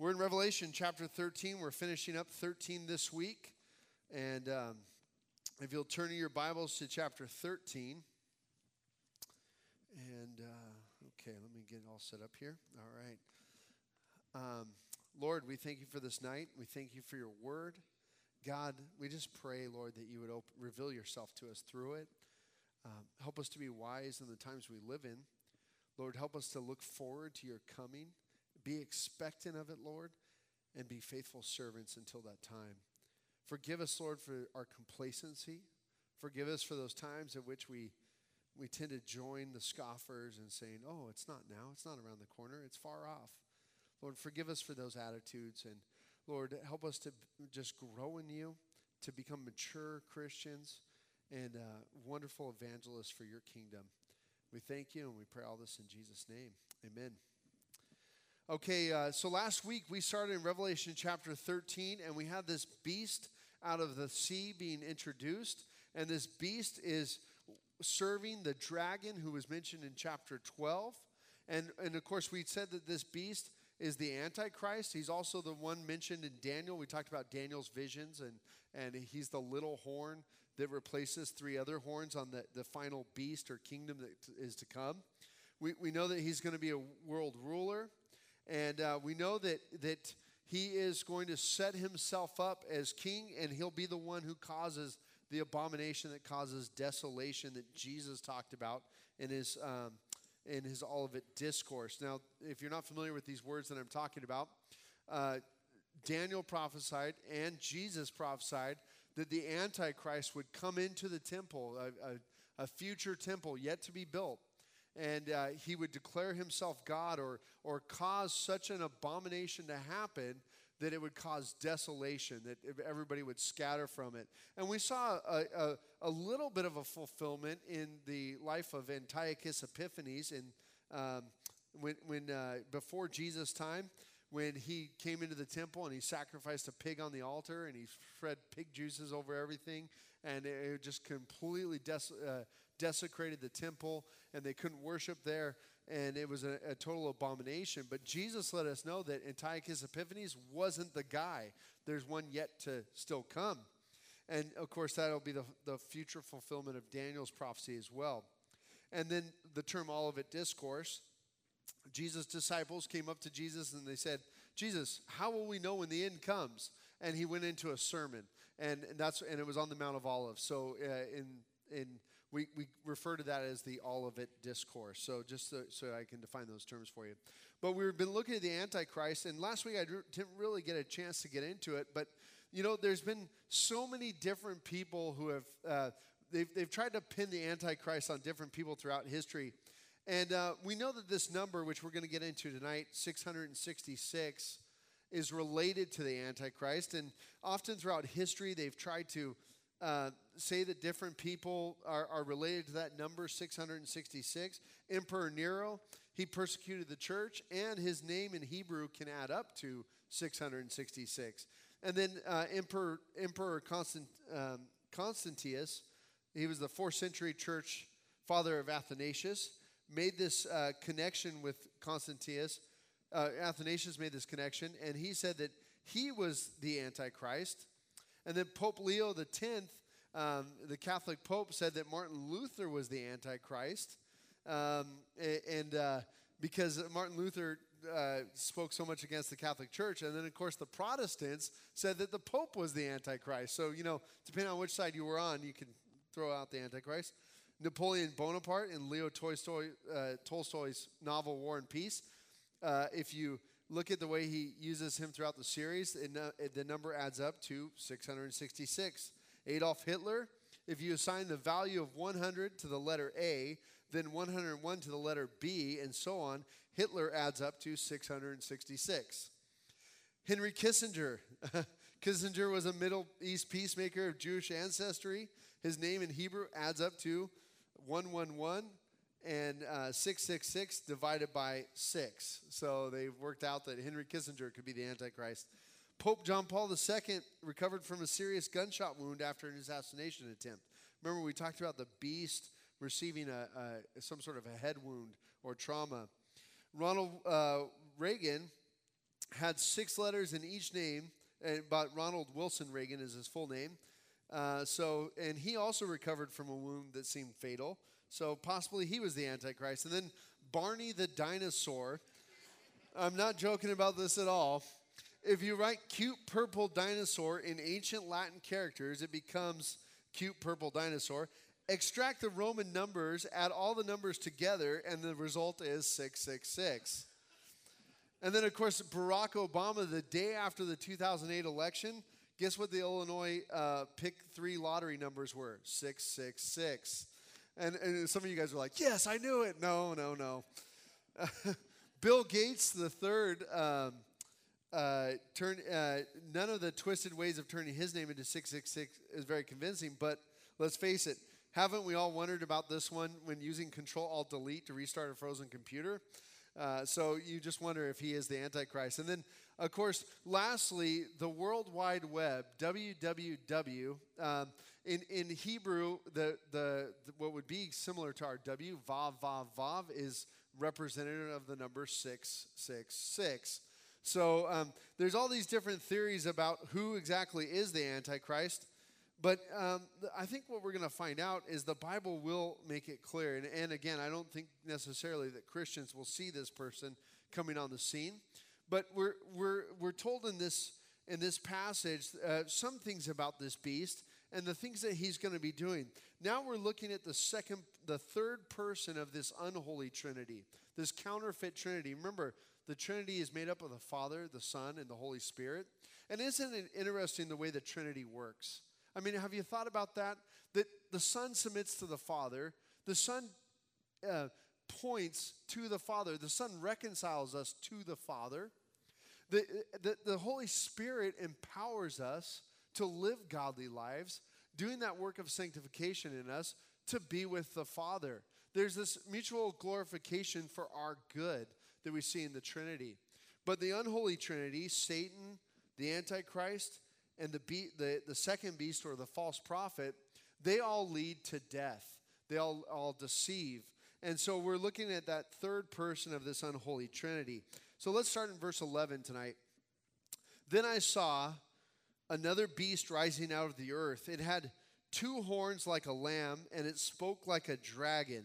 We're in Revelation chapter 13. We're finishing up 13 this week. And um, if you'll turn your Bibles to chapter 13. And, uh, okay, let me get it all set up here. All right. Um, Lord, we thank you for this night. We thank you for your word. God, we just pray, Lord, that you would op- reveal yourself to us through it. Um, help us to be wise in the times we live in. Lord, help us to look forward to your coming. Be expectant of it, Lord, and be faithful servants until that time. Forgive us, Lord, for our complacency. Forgive us for those times in which we, we tend to join the scoffers and saying, oh, it's not now, it's not around the corner, it's far off. Lord, forgive us for those attitudes. And Lord, help us to just grow in you, to become mature Christians and uh, wonderful evangelists for your kingdom. We thank you and we pray all this in Jesus' name. Amen. Okay, uh, so last week we started in Revelation chapter 13, and we had this beast out of the sea being introduced. And this beast is serving the dragon who was mentioned in chapter 12. And, and of course, we said that this beast is the Antichrist. He's also the one mentioned in Daniel. We talked about Daniel's visions, and, and he's the little horn that replaces three other horns on the, the final beast or kingdom that is to come. We, we know that he's going to be a world ruler. And uh, we know that, that he is going to set himself up as king, and he'll be the one who causes the abomination that causes desolation that Jesus talked about in his, um, in his Olivet discourse. Now, if you're not familiar with these words that I'm talking about, uh, Daniel prophesied and Jesus prophesied that the Antichrist would come into the temple, a, a, a future temple yet to be built and uh, he would declare himself God or, or cause such an abomination to happen that it would cause desolation, that everybody would scatter from it. And we saw a, a, a little bit of a fulfillment in the life of Antiochus Epiphanes in, um, when, when uh, before Jesus' time, when he came into the temple and he sacrificed a pig on the altar and he spread pig juices over everything and it just completely des- uh, desecrated the temple and they couldn't worship there and it was a, a, total abomination. But jesus let us know that antiochus epiphanes wasn't the guy. There's one yet to still come. And of course that'll be the, the future fulfillment of daniel's prophecy as well. And then the term olivet discourse jesus disciples came up to jesus and they said jesus how will we know when the end comes? And he went into a sermon and, and that's and it was on the mount of olives. So uh, in in we, we refer to that as the Olivet discourse. So just so, so, I can define those terms for you. But we've been looking at the Antichrist, and last week I didn't really get a chance to get into it. But you know, there's been so many different people who have uh, they've they've tried to pin the Antichrist on different people throughout history, and uh, we know that this number, which we're going to get into tonight, 666, is related to the Antichrist. And often throughout history, they've tried to uh, say that different people are, are related to that number 666. Emperor Nero, he persecuted the church, and his name in Hebrew can add up to 666. And then uh, Emperor, Emperor Constant, um, Constantius, he was the fourth century church father of Athanasius, made this uh, connection with Constantius. Uh, Athanasius made this connection, and he said that he was the Antichrist and then Pope Leo X, um, the Catholic Pope, said that Martin Luther was the Antichrist. Um, and uh, because Martin Luther uh, spoke so much against the Catholic Church. And then, of course, the Protestants said that the Pope was the Antichrist. So, you know, depending on which side you were on, you can throw out the Antichrist. Napoleon Bonaparte in Leo Tolstoy, uh, Tolstoy's novel War and Peace. Uh, if you look at the way he uses him throughout the series, uh, the number adds up to 666. Adolf Hitler, if you assign the value of 100 to the letter A, then 101 to the letter B, and so on, Hitler adds up to 666. Henry Kissinger. Kissinger was a Middle East peacemaker of Jewish ancestry. His name in Hebrew adds up to 111 and uh, 666 divided by 6. So they've worked out that Henry Kissinger could be the Antichrist. Pope John Paul II recovered from a serious gunshot wound after an assassination attempt. Remember, we talked about the beast receiving a, a some sort of a head wound or trauma. Ronald uh, Reagan, had six letters in each name, but Ronald Wilson Reagan is his full name. Uh, so, and he also recovered from a wound that seemed fatal. So possibly he was the Antichrist. And then Barney the dinosaur. I'm not joking about this at all. If you write cute purple dinosaur in ancient Latin characters, it becomes cute purple dinosaur. Extract the Roman numbers, add all the numbers together, and the result is 666. And then, of course, Barack Obama, the day after the 2008 election, guess what the Illinois uh, pick three lottery numbers were? 666. And, and some of you guys are like, yes, I knew it. No, no, no. Bill Gates, the third, um, uh, turn, uh, none of the twisted ways of turning his name into 666 is very convincing, but let's face it, haven't we all wondered about this one when using Control Alt Delete to restart a frozen computer? Uh, so you just wonder if he is the Antichrist. And then, of course, lastly, the World Wide Web, www. Um, in, in Hebrew, the, the, the, what would be similar to our W, vav, vav, vav, is representative of the number 666. So um, there's all these different theories about who exactly is the Antichrist. But um, I think what we're going to find out is the Bible will make it clear. And, and again, I don't think necessarily that Christians will see this person coming on the scene. But we're, we're, we're told in this, in this passage uh, some things about this beast and the things that he's going to be doing. Now we're looking at the second, the third person of this unholy Trinity, this counterfeit Trinity. Remember, the Trinity is made up of the Father, the Son, and the Holy Spirit. And isn't it interesting the way the Trinity works? I mean, have you thought about that? That the Son submits to the Father, the Son uh, points to the Father, the Son reconciles us to the Father. The, the, the Holy Spirit empowers us to live godly lives, doing that work of sanctification in us to be with the Father. There's this mutual glorification for our good that we see in the Trinity. But the unholy Trinity, Satan, the Antichrist, and the, be- the, the second beast or the false prophet, they all lead to death. They all, all deceive. And so we're looking at that third person of this unholy Trinity. So let's start in verse 11 tonight. Then I saw another beast rising out of the earth. It had two horns like a lamb, and it spoke like a dragon.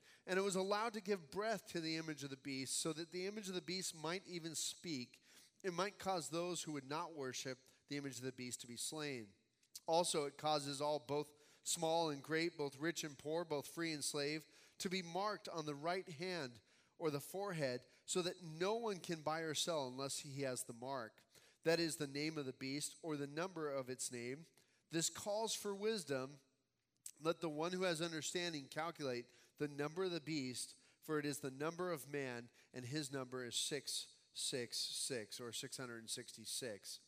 and it was allowed to give breath to the image of the beast, so that the image of the beast might even speak. It might cause those who would not worship the image of the beast to be slain. Also, it causes all, both small and great, both rich and poor, both free and slave, to be marked on the right hand or the forehead, so that no one can buy or sell unless he has the mark that is the name of the beast or the number of its name. This calls for wisdom. Let the one who has understanding calculate the number of the beast, for it is the number of man, and his number is 666 or 666.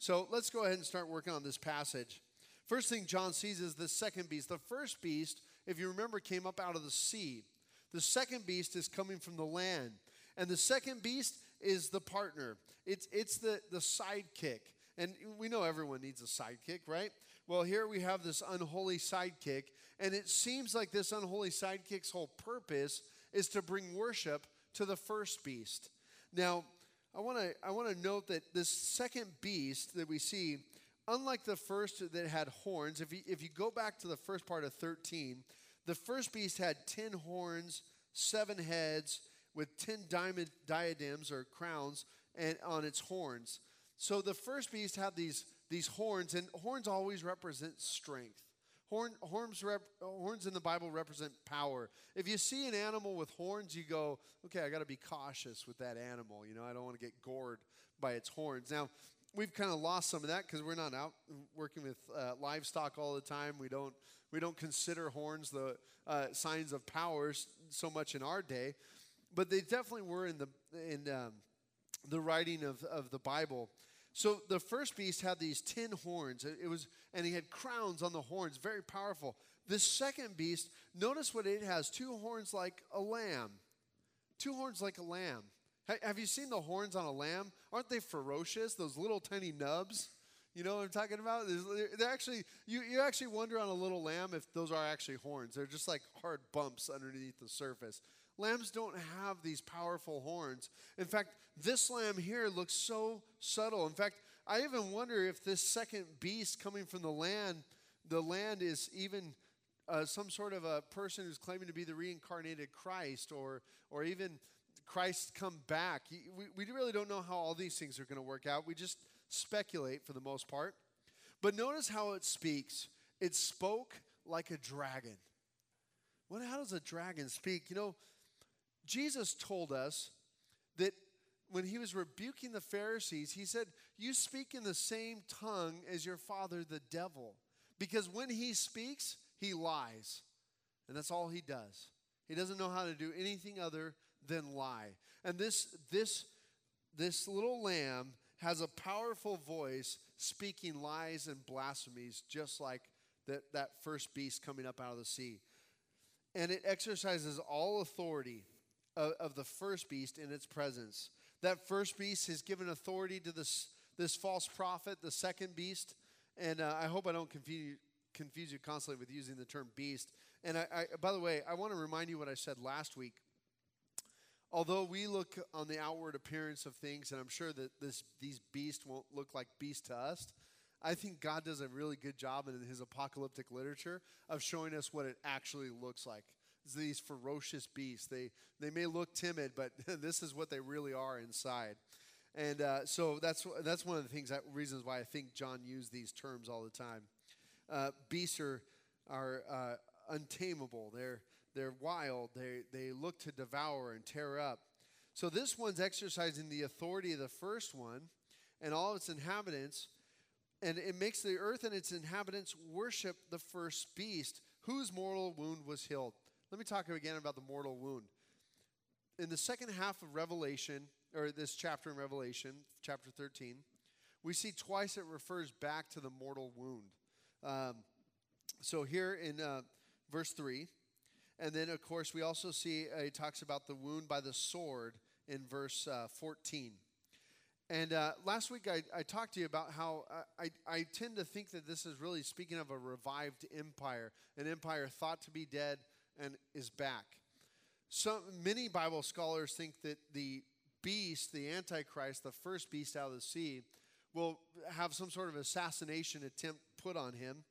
So let's go ahead and start working on this passage. First thing John sees is the second beast. The first beast, if you remember, came up out of the sea. The second beast is coming from the land. And the second beast is the partner. It's, it's the, the sidekick. And we know everyone needs a sidekick, right? Well, here we have this unholy sidekick, and it seems like this unholy sidekick's whole purpose is to bring worship to the first beast. Now, I want to I want to note that this second beast that we see, unlike the first that had horns, if you, if you go back to the first part of 13, the first beast had 10 horns, seven heads, with 10 diamond diadems or crowns and on its horns. So the first beast had these, these horns, and horns always represent strength. Horn, horns, rep, horns in the Bible represent power. If you see an animal with horns, you go, okay, I got to be cautious with that animal. You know, I don't want to get gored by its horns. Now, we've kind of lost some of that because we're not out working with uh, livestock all the time. We don't we don't consider horns the uh, signs of powers so much in our day but they definitely were in the in um, the writing of, of the Bible. So the first beast had these ten horns. It, was, and he had crowns on the horns, very powerful. This second beast, notice what it has: two horns like a lamb, two horns like a lamb. Have you seen the horns on a lamb? Aren't they ferocious? Those little tiny nubs. You know what I'm talking about? They're actually you, you actually wonder on a little lamb if those are actually horns. They're just like hard bumps underneath the surface. Lambs don't have these powerful horns. In fact, this lamb here looks so subtle. In fact, I even wonder if this second beast coming from the land, the land is even uh, some sort of a person who's claiming to be the reincarnated Christ, or or even Christ come back. We, we really don't know how all these things are going to work out. We just speculate for the most part. But notice how it speaks. It spoke like a dragon. What? How does a dragon speak? You know, Jesus told us that when he was rebuking the Pharisees, he said, You speak in the same tongue as your father, the devil. Because when he speaks, he lies. And that's all he does. He doesn't know how to do anything other than lie. And this, this, this little lamb has a powerful voice speaking lies and blasphemies, just like that, that first beast coming up out of the sea and it exercises all authority of, of the first beast in its presence. That first beast has given authority to this, this false prophet, the second beast. And uh, I hope I don't confuse, confuse you constantly with using the term beast. And I, I, by the way, I want to remind you what I said last week. Although we look on the outward appearance of things, and I'm sure that this, these beasts won't look like beasts to us, I think God does a really good job in his apocalyptic literature of showing us what it actually looks like. These ferocious beasts. They, they may look timid, but this is what they really are inside. And uh, so that's, that's one of the things, that, reasons why I think John used these terms all the time. Uh, beasts are, are uh, untamable, they're, they're wild, they, they look to devour and tear up. So this one's exercising the authority of the first one and all its inhabitants and it makes the earth and its inhabitants worship the first beast whose mortal wound was healed. Let me talk again about the mortal wound. In the second half of Revelation, or this chapter in Revelation, chapter 13, we see twice it refers back to the mortal wound. Um, so here in uh, verse 3, and then of course we also see uh, it talks about the wound by the sword in verse uh, 14. And uh, last week I, I talked to you about how I, I, I tend to think that this is really speaking of a revived empire, an empire thought to be dead and is back. Some, many Bible scholars think that the beast, the Antichrist, the first beast out of the sea, will have some sort of assassination attempt put on him.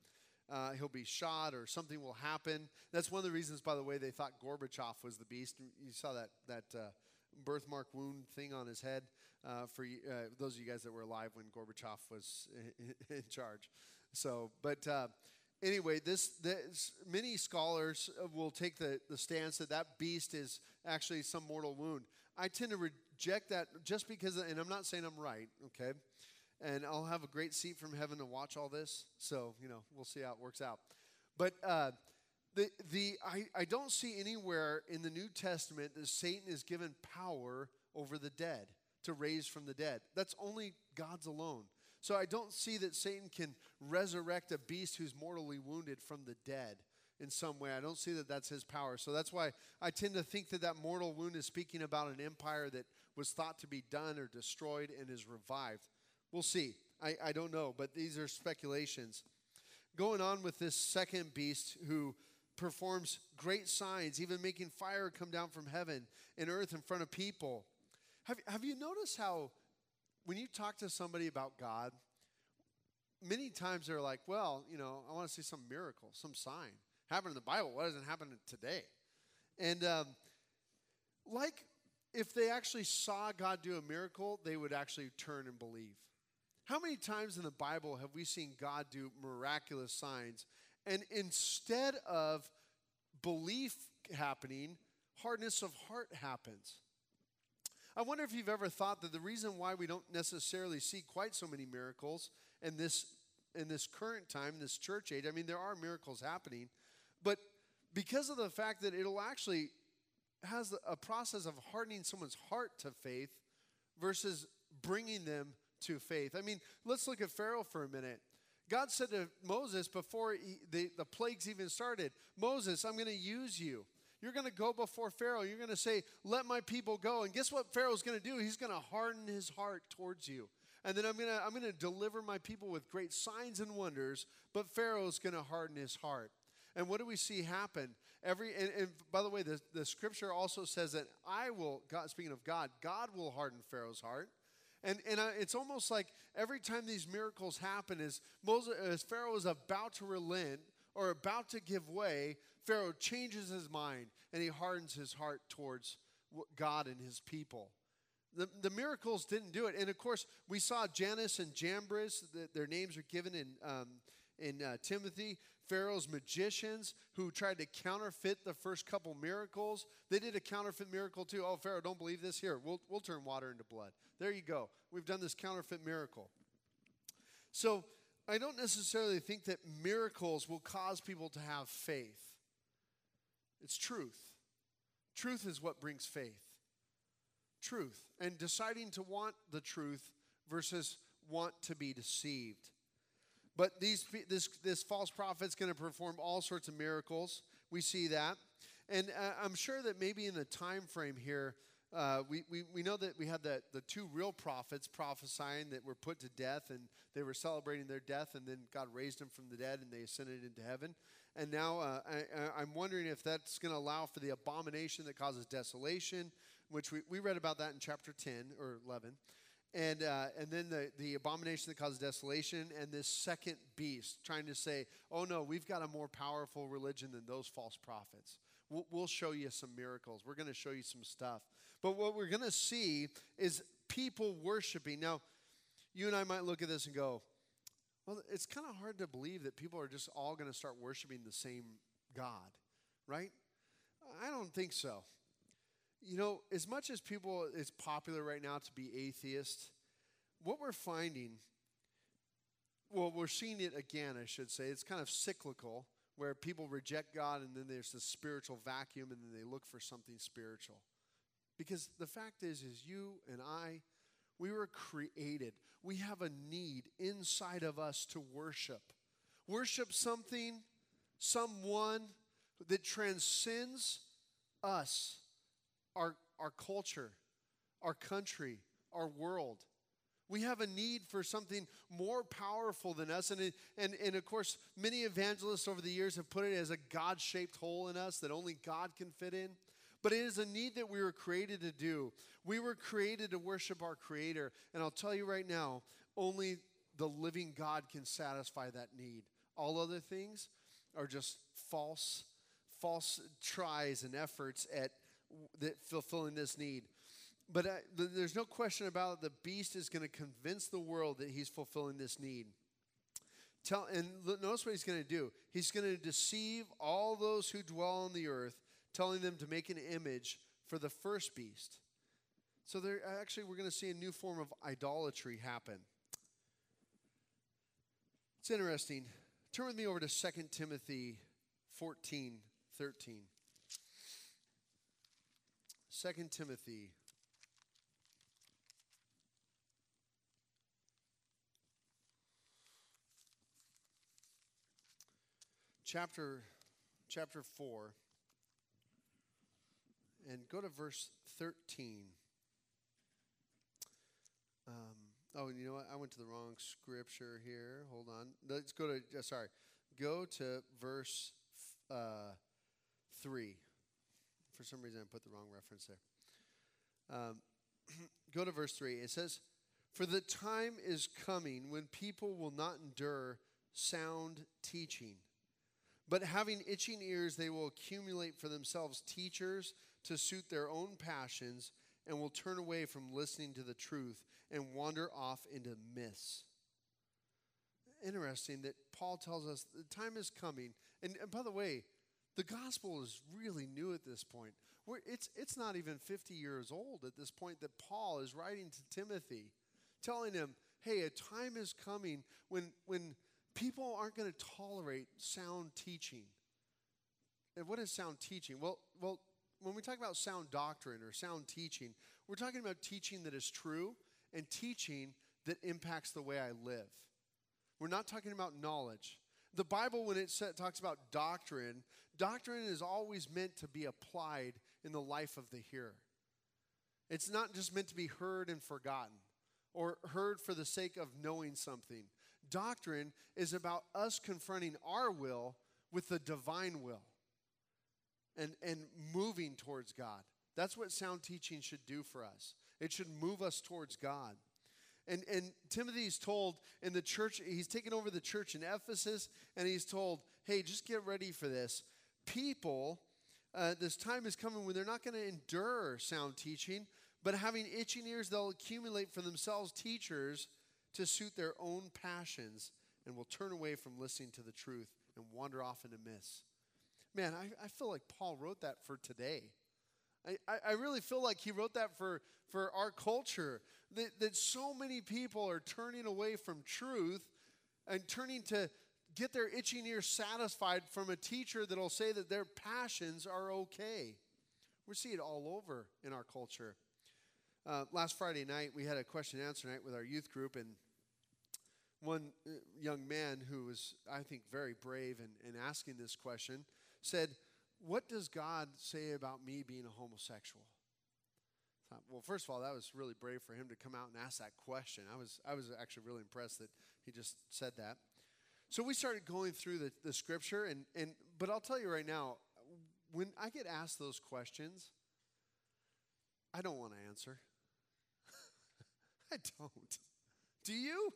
Uh, he'll be shot or something will happen. That's one of the reasons, by the way, they thought Gorbachev was the beast. You saw that, that uh, birthmark wound thing on his head uh, for uh, those of you guys that were alive when Gorbachev was in charge. So, but uh, anyway, this, this many scholars uh, will take the, the stance that that beast is actually some mortal wound. I tend to reject that just because, and I'm not saying I'm right, okay? And I'll have a great seat from heaven to watch all this. So, you know, we'll see how it works out. But uh, the, the, I, I don't see anywhere in the New Testament that Satan is given power over the dead to raise from the dead. That's only God's alone. So I don't see that Satan can resurrect a beast who's mortally wounded from the dead in some way. I don't see that that's his power. So that's why I tend to think that that mortal wound is speaking about an empire that was thought to be done or destroyed and is revived. We'll see. I, I don't know, but these are speculations. Going on with this second beast who performs great signs, even making fire come down from heaven and earth in front of people. Have, have you noticed how when you talk to somebody about God, many times they're like, well, you know, I want to see some miracle, some sign. Happened in the Bible. What doesn't happen today? And um, like if they actually saw God do a miracle, they would actually turn and believe. How many times in the Bible have we seen God do miraculous signs? And instead of belief happening, hardness of heart happens. I wonder if you've ever thought that the reason why we don't necessarily see quite so many miracles in this in this current time, this church age, I mean there are miracles happening, but because of the fact that it'll actually has a process of hardening someone's heart to faith versus bringing them to faith. I mean, let's look at Pharaoh for a minute. God said to Moses before he, the, the plagues even started Moses, I'm going to use you. You're going to go before Pharaoh. You're going to say, Let my people go. And guess what Pharaoh's going to do? He's going to harden his heart towards you. And then I'm going to I'm going to deliver my people with great signs and wonders, but Pharaoh's going to harden his heart. And what do we see happen? Every and, and, by the way, the, the scripture also says that I will, God, speaking of God, God will harden Pharaoh's heart. And, and uh, it's almost like every time these miracles happen, as, Moses, as Pharaoh is about to relent or about to give way, Pharaoh changes his mind and he hardens his heart towards God and his people. The, the miracles didn't do it. And of course, we saw Jannes and Jambres, the, their names are given in, um, in uh, Timothy. Pharaoh's magicians who tried to counterfeit the first couple miracles. They did a counterfeit miracle too. Oh, Pharaoh, don't believe this? Here, we'll, we'll turn water into blood. There you go. We've done this counterfeit miracle. So I don't necessarily think that miracles will cause people to have faith. It's truth. Truth is what brings faith. Truth. And deciding to want the truth versus want to be deceived. But these, this, this false prophet's going to perform all sorts of miracles. We see that. And uh, I'm sure that maybe in the time frame here, uh, we, we, we know that we had the, the two real prophets prophesying that were put to death and they were celebrating their death, and then God raised them from the dead and they ascended into heaven. And now uh, I, I'm wondering if that's going to allow for the abomination that causes desolation, which we, we read about that in chapter 10 or 11 and uh, and then the the abomination that causes desolation, and this second beast trying to say, "Oh no, we've got a more powerful religion than those false prophets. We'll show you some miracles. We're going to show you some stuff." But what we're going to see is people worshiping. Now, you and I might look at this and go, "Well, it's kind of hard to believe that people are just all going to start worshiping the same God, right?" I don't think so. You know, as much as people, it's popular right now to be atheist, what we're finding, well, we're seeing it again, I should say. It's kind of cyclical where people reject God and then there's this spiritual vacuum and then they look for something spiritual. Because the fact is, is you and I, we were created. We have a need inside of us to worship. Worship something, someone that transcends us our, our culture, our country, our world. We have a need for something more powerful than us. And, and, and of course, many evangelists over the years have put it as a God shaped hole in us that only God can fit in. But it is a need that we were created to do. We were created to worship our Creator. And I'll tell you right now, only the living God can satisfy that need. All other things are just false, false tries and efforts at that fulfilling this need. But uh, there's no question about it, the beast is going to convince the world that he's fulfilling this need. Tell, and notice what he's going to do. He's going to deceive all those who dwell on the earth, telling them to make an image for the first beast. So there, actually, we're going to see a new form of idolatry happen. It's interesting. Turn with me over to 2 Timothy 14, 13. 2 Timothy chapter chapter 4 and go to verse 13 um, oh and you know what? I went to the wrong scripture here. Hold on. Let's go to uh, sorry. Go to verse uh, 3 for some reason, I put the wrong reference there. Um, go to verse 3. It says, For the time is coming when people will not endure sound teaching, but having itching ears, they will accumulate for themselves teachers to suit their own passions and will turn away from listening to the truth and wander off into myths. Interesting that Paul tells us the time is coming. And, and by the way, the gospel is really new at this point. We're, it's, it's not even 50 years old at this point that Paul is writing to Timothy, telling him, hey, a time is coming when, when people aren't going to tolerate sound teaching. And what is sound teaching? Well, well, when we talk about sound doctrine or sound teaching, We're talking about teaching that is true and teaching that impacts the way I live. We're not talking about knowledge. The Bible, when it talks about doctrine, doctrine is always meant to be applied in the life of the hearer. It's not just meant to be heard and forgotten or heard for the sake of knowing something. Doctrine is about us confronting our will with the divine will and, and moving towards God. That's what sound teaching should do for us. It should move us towards God. And, and Timothy's told in the church, he's taken over the church in Ephesus, and he's told, hey, just get ready for this. People, uh, this time is coming when they're not going to endure sound teaching, but having itching ears, they'll accumulate for themselves teachers to suit their own passions and will turn away from listening to the truth and wander off into myths. Man, I, I feel like Paul wrote that for today. I, I, really feel like he wrote that for, for our culture. That, that so many people are turning away from truth and turning to get their itching ears satisfied from a teacher that'll say that their passions are okay. We see it all over in our culture. Uh, last Friday night, we had a question and answer night with our youth group, and one uh, young man who was, I think, very brave in, in asking this question said, What does God say about me being a homosexual? Thought, well, first of all, that was really brave for him to come out and ask that question. I was, I was actually really impressed that he just said that. So we started going through the, the scripture, and, and but I'll tell you right now, when I get asked those questions, I don't want to answer. I don't. Do you?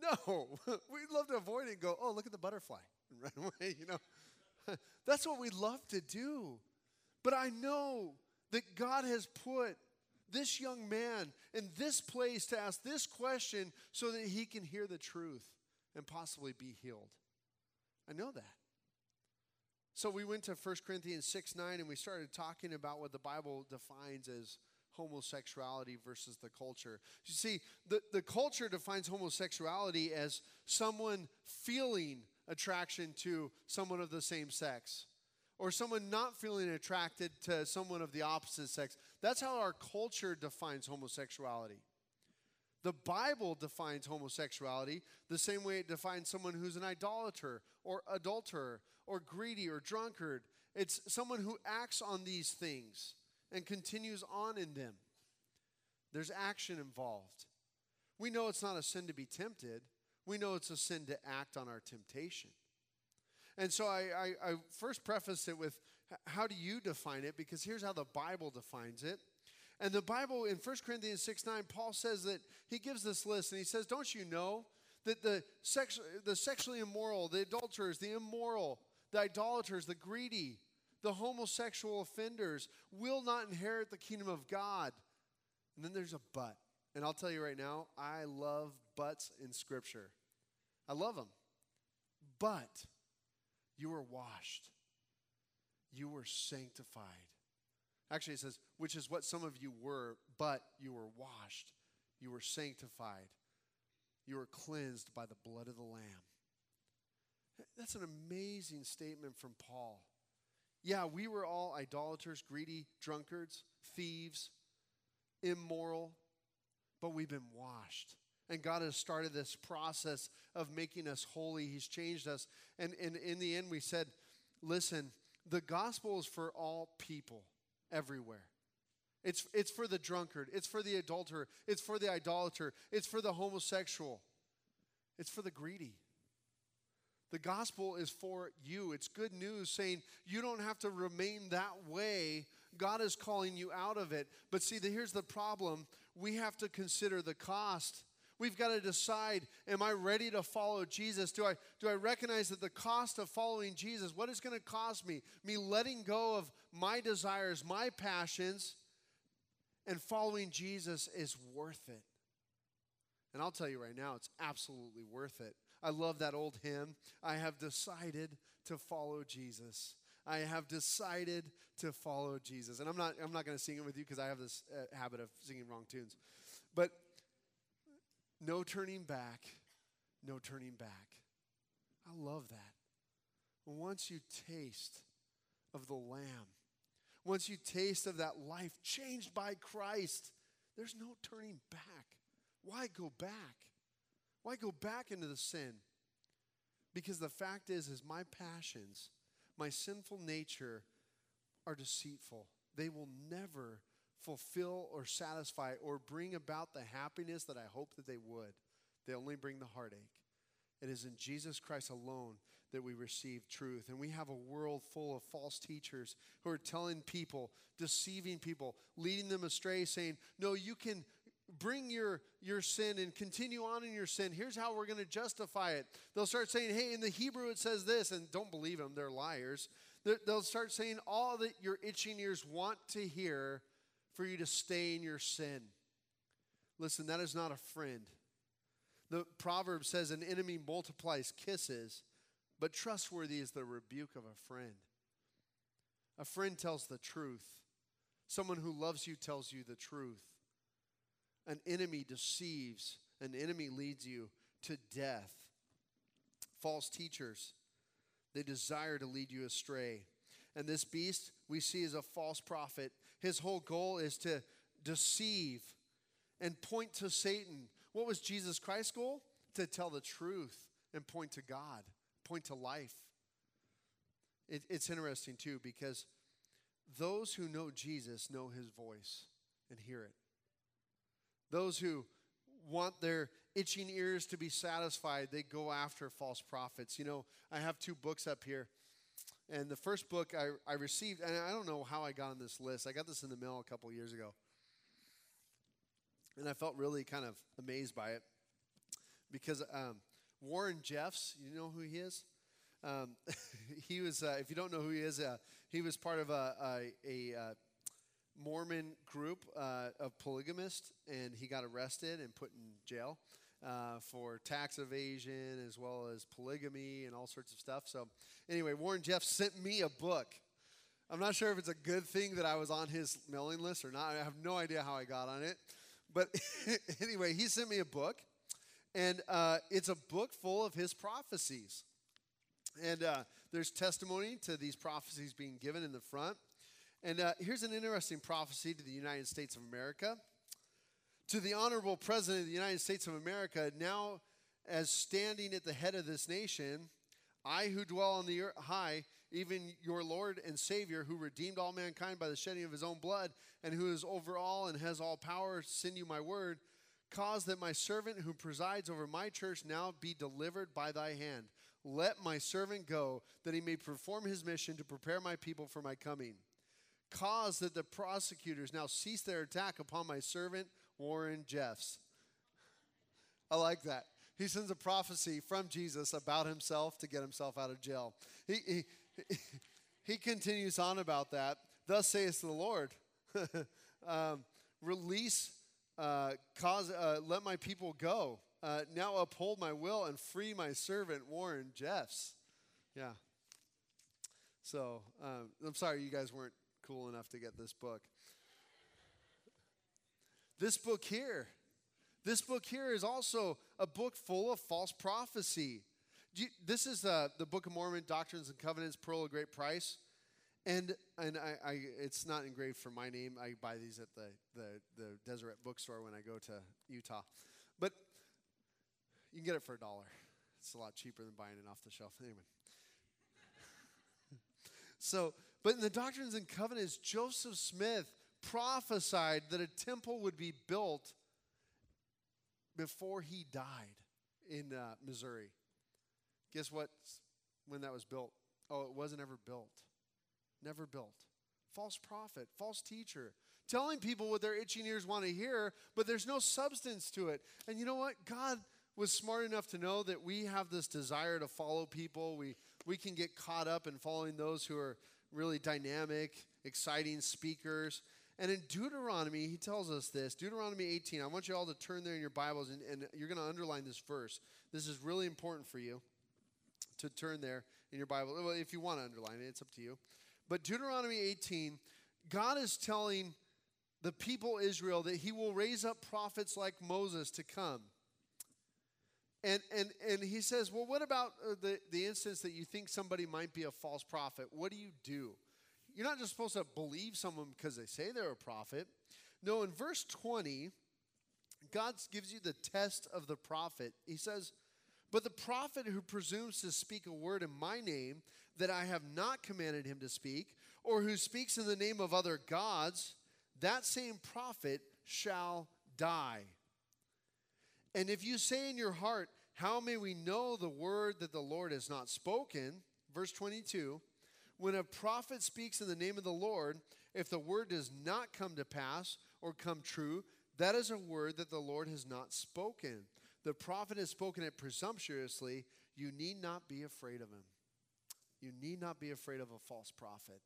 No. We'd love to avoid it and go, oh, look at the butterfly, and run away, you know. That's what we love to do. But I know that God has put this young man in this place to ask this question so that he can hear the truth and possibly be healed. I know that. So we went to 1 Corinthians 6 9 and we started talking about what the Bible defines as homosexuality versus the culture. You see, the, the culture defines homosexuality as someone feeling attraction to someone of the same sex or someone not feeling attracted to someone of the opposite sex. That's how our culture defines homosexuality. The Bible defines homosexuality the same way it defines someone who's an idolater or adulterer or greedy or drunkard. It's someone who acts on these things and continues on in them. There's action involved. We know it's not a sin to be tempted, we know it's a sin to act on our temptation. And so I, I, I first preface it with how do you define it? Because here's how the Bible defines it. And the Bible in 1 Corinthians 6 9, Paul says that he gives this list and he says, Don't you know that the, sex, the sexually immoral, the adulterers, the immoral, the idolaters, the greedy, the homosexual offenders will not inherit the kingdom of God. And then there's a but. And I'll tell you right now, I love buts in Scripture. I love them. But you were washed, you were sanctified. Actually, it says, which is what some of you were, but you were washed, you were sanctified, you were cleansed by the blood of the Lamb. That's an amazing statement from Paul. Yeah, we were all idolaters, greedy, drunkards, thieves, immoral, but we've been washed. And God has started this process of making us holy. He's changed us. And, and in the end, we said, listen, the gospel is for all people everywhere. It's, it's for the drunkard, it's for the adulterer, it's for the idolater, it's for the homosexual, it's for the greedy. The gospel is for you. It's good news saying you don't have to remain that way. God is calling you out of it. But see, the, here's the problem we have to consider the cost. We've got to decide am I ready to follow Jesus? Do I, do I recognize that the cost of following Jesus, what is going to cost me? Me letting go of my desires, my passions, and following Jesus is worth it. And I'll tell you right now, it's absolutely worth it. I love that old hymn. I have decided to follow Jesus. I have decided to follow Jesus. And I'm not, I'm not going to sing it with you because I have this uh, habit of singing wrong tunes. But no turning back, no turning back. I love that. Once you taste of the Lamb, once you taste of that life changed by Christ, there's no turning back. Why go back? Why go back into the sin? Because the fact is is my passions, my sinful nature are deceitful. They will never fulfill or satisfy or bring about the happiness that I hope that they would. They only bring the heartache. It is in Jesus Christ alone that we receive truth. And we have a world full of false teachers who are telling people, deceiving people, leading them astray, saying, No, you can bring your, your sin and continue on in your sin. Here's how we're going to justify it. They'll start saying, Hey, in the Hebrew it says this, and don't believe them, they're liars. They'll start saying all that your itching ears want to hear for you to stay in your sin. Listen, that is not a friend. The proverb says an enemy multiplies kisses, but trustworthy is the rebuke of a friend. A friend tells the truth. Someone who loves you tells you the truth. An enemy deceives, an enemy leads you to death. False teachers, they desire to lead you astray. And this beast we see is a false prophet. His whole goal is to deceive and point to Satan. What was Jesus Christ's goal? To tell the truth and point to God, point to life. It, it's interesting too because those who know Jesus know his voice and hear it. Those who want their itching ears to be satisfied, they go after false prophets. You know, I have two books up here. And the first book I, I received, and I don't know how I got on this list. I got this in the mail a couple years ago. And I felt really kind of amazed by it because um, Warren Jeffs, you know who he is? Um, he was, uh, if you don't know who he is, uh, he was part of a, a, a uh, Mormon group uh, of polygamists, and he got arrested and put in jail uh, for tax evasion as well as polygamy and all sorts of stuff. So, anyway, Warren Jeffs sent me a book. I'm not sure if it's a good thing that I was on his mailing list or not. I have no idea how I got on it. But anyway, he sent me a book, and uh, it's a book full of his prophecies. And uh, there's testimony to these prophecies being given in the front. And uh, here's an interesting prophecy to the United States of America. To the honorable President of the United States of America, now as standing at the head of this nation, I who dwell on the high, even your Lord and Savior, who redeemed all mankind by the shedding of his own blood, and who is over all and has all power, send you my word, cause that my servant who presides over my church now be delivered by thy hand. Let my servant go, that he may perform his mission to prepare my people for my coming cause that the prosecutors now cease their attack upon my servant Warren Jeffs. I like that. He sends a prophecy from Jesus about himself to get himself out of jail. He, he, he continues on about that. Thus saith the Lord um, release, uh, cause, uh, let my people go. Uh, now uphold my will and free my servant Warren Jeffs. Yeah. So um, I'm sorry you guys weren't cool enough to get this book. This book here, this book here is also a book full of false prophecy. You, this is uh, the Book of Mormon, Doctrines and Covenants, Pearl of Great Price. And, and I, I, it's not engraved for my name. I buy these at the, the, the Deseret bookstore when I go to Utah. But you can get it for a dollar. It's a lot cheaper than buying it off the shelf. Anyway. so but in the Doctrines and Covenants, Joseph Smith prophesied that a temple would be built before he died in uh, Missouri. Guess what? When that was built? Oh, it wasn't ever built. Never built. False prophet, false teacher, telling people what their itching ears want to hear, but there's no substance to it. And you know what? God was smart enough to know that we have this desire to follow people. We, we can get caught up in following those who are really dynamic, exciting speakers. And in Deuteronomy, he tells us this Deuteronomy 18. I want you all to turn there in your Bibles, and, and you're going to underline this verse. This is really important for you to turn there in your Bible. Well, if you want to underline it, it's up to you. But Deuteronomy 18, God is telling the people Israel that he will raise up prophets like Moses to come. And, and, and he says, Well, what about uh, the, the instance that you think somebody might be a false prophet? What do you do? You're not just supposed to believe someone because they say they're a prophet. No, in verse 20, God gives you the test of the prophet. He says, But the prophet who presumes to speak a word in my name that I have not commanded him to speak, or who speaks in the name of other gods, that same prophet shall die. And if you say in your heart, How may we know the word that the Lord has not spoken? Verse 22 When a prophet speaks in the name of the Lord, if the word does not come to pass or come true, that is a word that the Lord has not spoken. The prophet has spoken it presumptuously. You need not be afraid of him. You need not be afraid of a false prophet.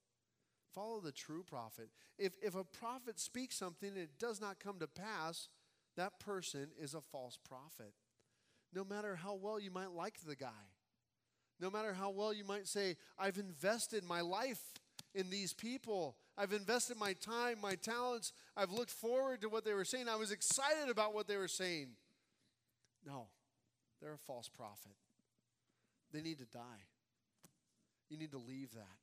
Follow the true prophet. If, if a prophet speaks something and it does not come to pass, that person is a false prophet. No matter how well you might like the guy, no matter how well you might say, I've invested my life in these people, I've invested my time, my talents, I've looked forward to what they were saying, I was excited about what they were saying. No, they're a false prophet. They need to die. You need to leave that.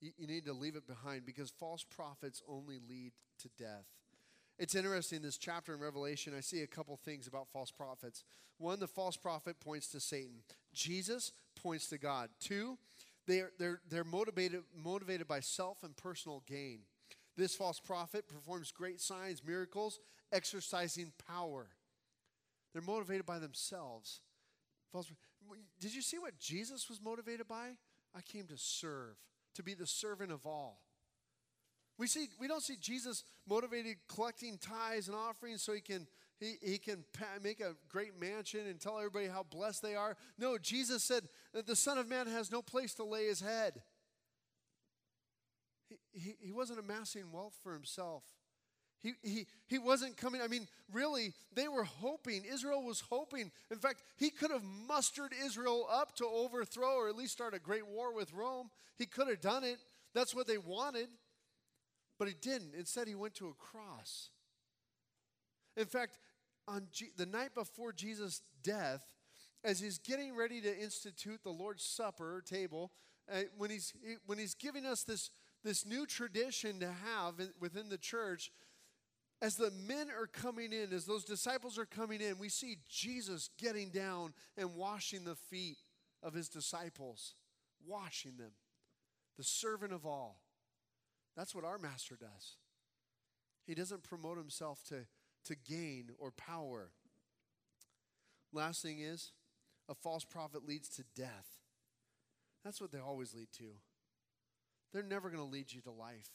You, need to leave it behind because false prophets only lead to death. It's interesting, this chapter in Revelation, I see a couple things about false prophets. One, the false prophet points to Satan, Jesus points to God. Two, they're, they're, they're motivated, motivated by self and personal gain. This false prophet performs great signs, miracles, exercising power. They're motivated by themselves. False, did you see what Jesus was motivated by? I came to serve, to be the servant of all. We, see, we don't see Jesus motivated collecting tithes and offerings so he can, he, he can make a great mansion and tell everybody how blessed they are. No, Jesus said that the Son of Man has no place to lay his head. He, he, he wasn't amassing wealth for himself. He, he, he wasn't coming. I mean, really, they were hoping. Israel was hoping. In fact, he could have mustered Israel up to overthrow or at least start a great war with Rome. He could have done it. That's what they wanted. But he didn't. Instead, he went to a cross. In fact, on G- the night before Jesus' death, as he's getting ready to institute the Lord's Supper table, uh, when, he's, he, when he's giving us this, this new tradition to have in, within the church, as the men are coming in, as those disciples are coming in, we see Jesus getting down and washing the feet of his disciples, washing them, the servant of all. That's what our master does. He doesn't promote himself to, to gain or power. Last thing is, a false prophet leads to death. That's what they always lead to. They're never going to lead you to life.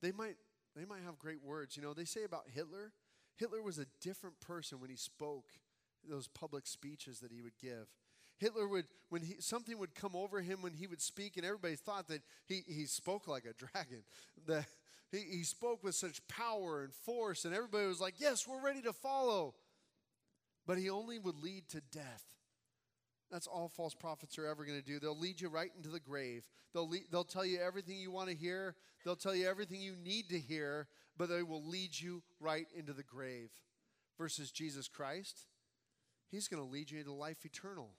They might, they might have great words. You know, they say about Hitler, Hitler was a different person when he spoke those public speeches that he would give. Hitler would, when he, something would come over him when he would speak, and everybody thought that he, he spoke like a dragon. The, he, he spoke with such power and force, and everybody was like, Yes, we're ready to follow. But he only would lead to death. That's all false prophets are ever going to do. They'll lead you right into the grave. They'll, lead, they'll tell you everything you want to hear, they'll tell you everything you need to hear, but they will lead you right into the grave. Versus Jesus Christ, he's going to lead you into life eternal.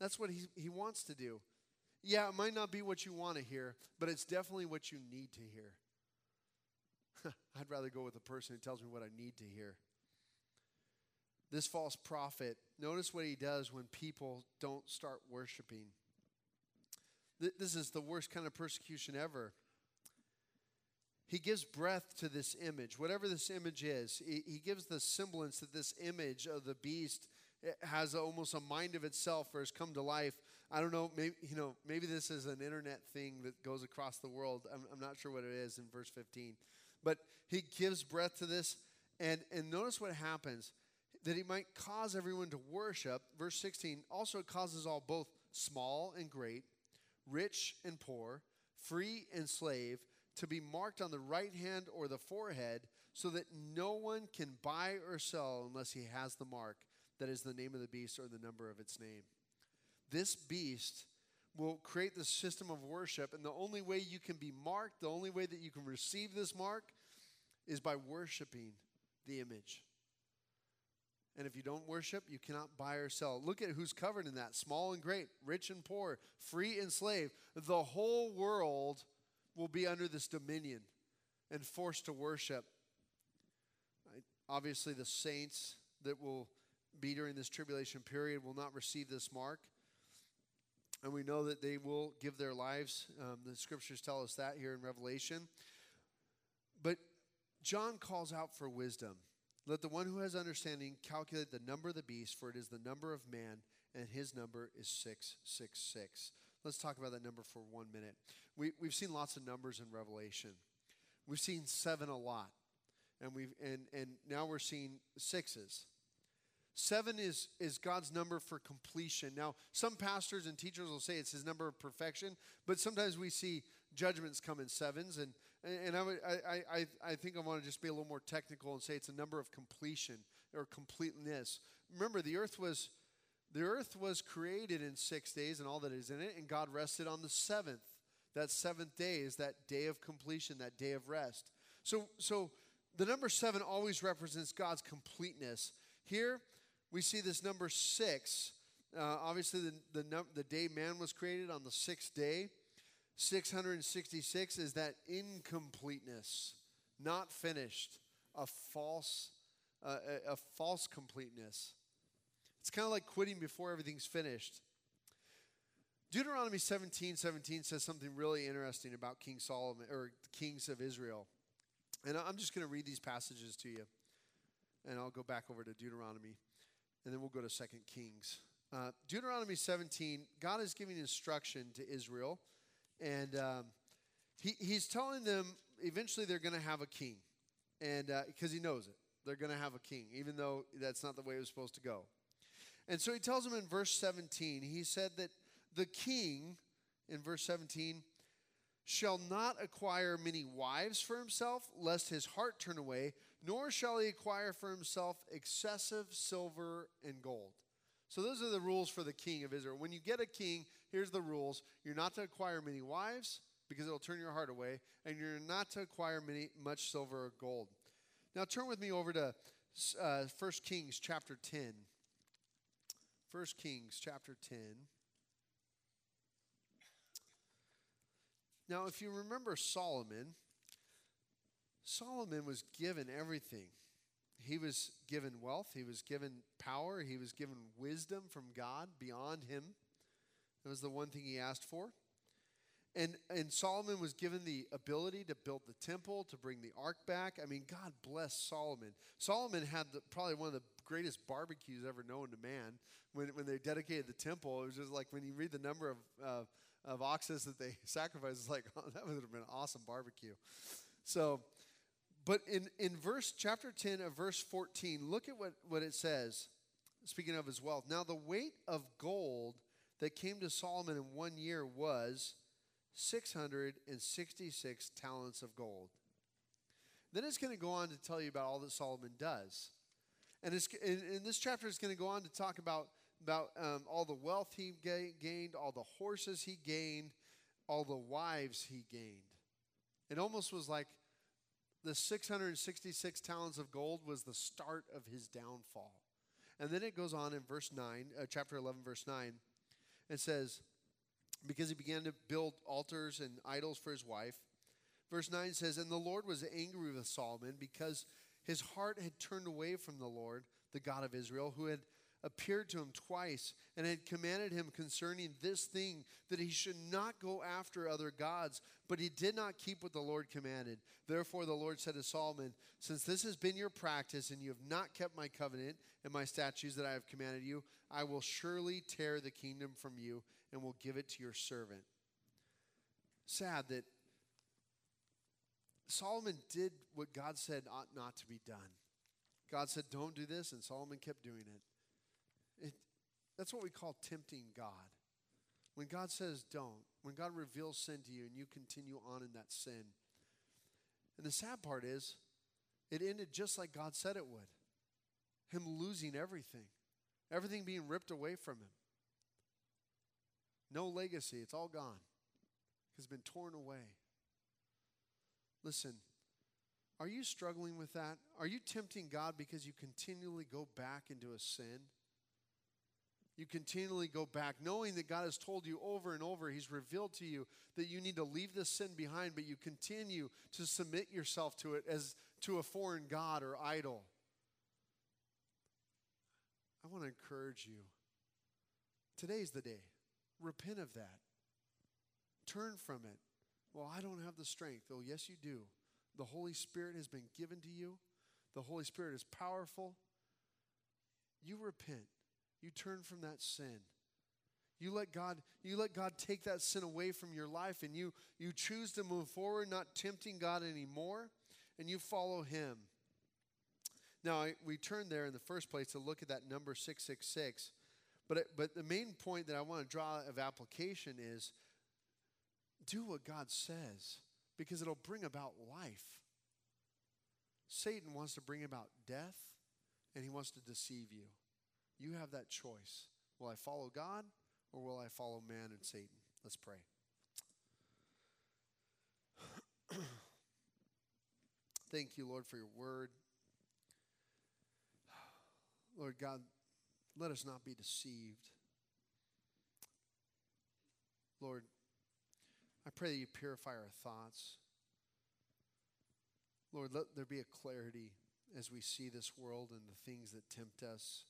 That's what he, he wants to do. Yeah, it might not be what you want to hear, but it's definitely what you need to hear. I'd rather go with a person who tells me what I need to hear. This false prophet, notice what he does when people don't start worshiping. This is the worst kind of persecution ever. He gives breath to this image, whatever this image is. He gives the semblance that this image of the beast has almost a mind of itself or has come to life. I don't know, maybe, you know, maybe this is an internet thing that goes across the world. I'm, I'm not sure what it is in verse 15. But he gives breath to this. And, and notice what happens that he might cause everyone to worship. Verse 16 also causes all, both small and great, rich and poor, free and slave, to be marked on the right hand or the forehead, so that no one can buy or sell unless he has the mark that is the name of the beast or the number of its name. This beast will create the system of worship, and the only way you can be marked, the only way that you can receive this mark, is by worshiping the image. And if you don't worship, you cannot buy or sell. Look at who's covered in that small and great, rich and poor, free and slave. The whole world will be under this dominion and forced to worship. Obviously, the saints that will be during this tribulation period will not receive this mark. And we know that they will give their lives. Um, the scriptures tell us that here in Revelation. But John calls out for wisdom. Let the one who has understanding calculate the number of the beast, for it is the number of man, and his number is 666. Let's talk about that number for one minute. We, we've seen lots of numbers in Revelation. We've seen seven a lot, and, we've, and, and now we're seeing sixes. Seven is, is God's number for completion. Now, some pastors and teachers will say it's his number of perfection, but sometimes we see judgments come in sevens. And, and I, would, I, I, I think I want to just be a little more technical and say it's a number of completion or completeness. Remember, the earth was the earth was created in six days and all that is in it, and God rested on the seventh. That seventh day is that day of completion, that day of rest. So, so the number seven always represents God's completeness. Here, we see this number six. Uh, obviously, the, the, num- the day man was created on the sixth day. 666 is that incompleteness, not finished, a false, uh, a, a false completeness. It's kind of like quitting before everything's finished. Deuteronomy 17 17 says something really interesting about King Solomon or kings of Israel. And I'm just going to read these passages to you. And I'll go back over to Deuteronomy and then we'll go to Second Kings. Uh, Deuteronomy 17, God is giving instruction to Israel, and um, he, he's telling them eventually they're going to have a king, and because uh, he knows it, they're going to have a king, even though that's not the way it was supposed to go. And so he tells them in verse 17, he said that the king, in verse 17, shall not acquire many wives for himself, lest his heart turn away, nor shall he acquire for himself excessive silver and gold. So, those are the rules for the king of Israel. When you get a king, here's the rules you're not to acquire many wives because it'll turn your heart away, and you're not to acquire many, much silver or gold. Now, turn with me over to uh, 1 Kings chapter 10. 1 Kings chapter 10. Now, if you remember Solomon, Solomon was given everything. He was given wealth, he was given power, he was given wisdom from God beyond him. That was the one thing he asked for. And, and Solomon was given the ability to build the temple, to bring the ark back. I mean, God bless Solomon. Solomon had the, probably one of the greatest barbecues ever known to man. When, when they dedicated the temple, it was just like when you read the number of, uh, of oxes that they sacrificed, it's like, oh, that would have been an awesome barbecue. So but in, in verse chapter 10 of verse 14, look at what, what it says, speaking of his wealth. Now the weight of gold that came to Solomon in one year was 666 talents of gold. Then it's going to go on to tell you about all that Solomon does. And in, in this chapter, is going to go on to talk about, about um, all the wealth he ga- gained, all the horses he gained, all the wives he gained. It almost was like the 666 talents of gold was the start of his downfall. And then it goes on in verse 9, uh, chapter 11, verse 9. It says, Because he began to build altars and idols for his wife. Verse 9 says, And the Lord was angry with Solomon because his heart had turned away from the Lord, the God of Israel, who had appeared to him twice and had commanded him concerning this thing that he should not go after other gods, but he did not keep what the Lord commanded. Therefore, the Lord said to Solomon, Since this has been your practice, and you have not kept my covenant and my statutes that I have commanded you, I will surely tear the kingdom from you and will give it to your servant. Sad that Solomon did what God said ought not to be done. God said, Don't do this, and Solomon kept doing it. It, that's what we call tempting God. When God says don't, when God reveals sin to you and you continue on in that sin. And the sad part is, it ended just like God said it would Him losing everything, everything being ripped away from Him. No legacy, it's all gone, has been torn away. Listen, are you struggling with that? Are you tempting God because you continually go back into a sin? You continually go back, knowing that God has told you over and over, He's revealed to you that you need to leave this sin behind, but you continue to submit yourself to it as to a foreign God or idol. I want to encourage you. Today's the day. Repent of that. Turn from it. Well, I don't have the strength. Oh, yes, you do. The Holy Spirit has been given to you, the Holy Spirit is powerful. You repent. You turn from that sin. You let God, you let God take that sin away from your life and you, you choose to move forward, not tempting God anymore, and you follow Him. Now, I, we turned there in the first place to look at that number 666. But, but the main point that I want to draw of application is do what God says because it'll bring about life. Satan wants to bring about death and he wants to deceive you. You have that choice. Will I follow God or will I follow man and Satan? Let's pray. Thank you, Lord, for your word. Lord God, let us not be deceived. Lord, I pray that you purify our thoughts. Lord, let there be a clarity as we see this world and the things that tempt us.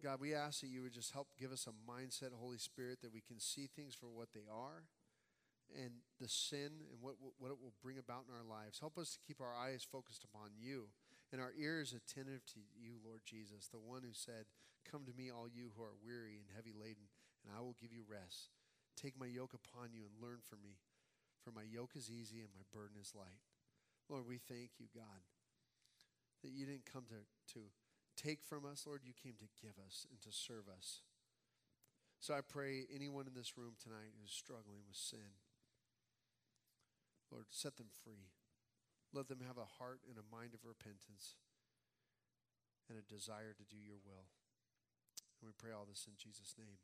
God, we ask that you would just help give us a mindset, Holy Spirit, that we can see things for what they are and the sin and what, what it will bring about in our lives. Help us to keep our eyes focused upon you and our ears attentive to you, Lord Jesus, the one who said, Come to me, all you who are weary and heavy laden, and I will give you rest. Take my yoke upon you and learn from me, for my yoke is easy and my burden is light. Lord, we thank you, God, that you didn't come to, to take from us, Lord, you came to give us and to serve us. So I pray anyone in this room tonight who's struggling with sin, Lord, set them free. Let them have a heart and a mind of repentance and a desire to do your will. And we pray all this in Jesus' name.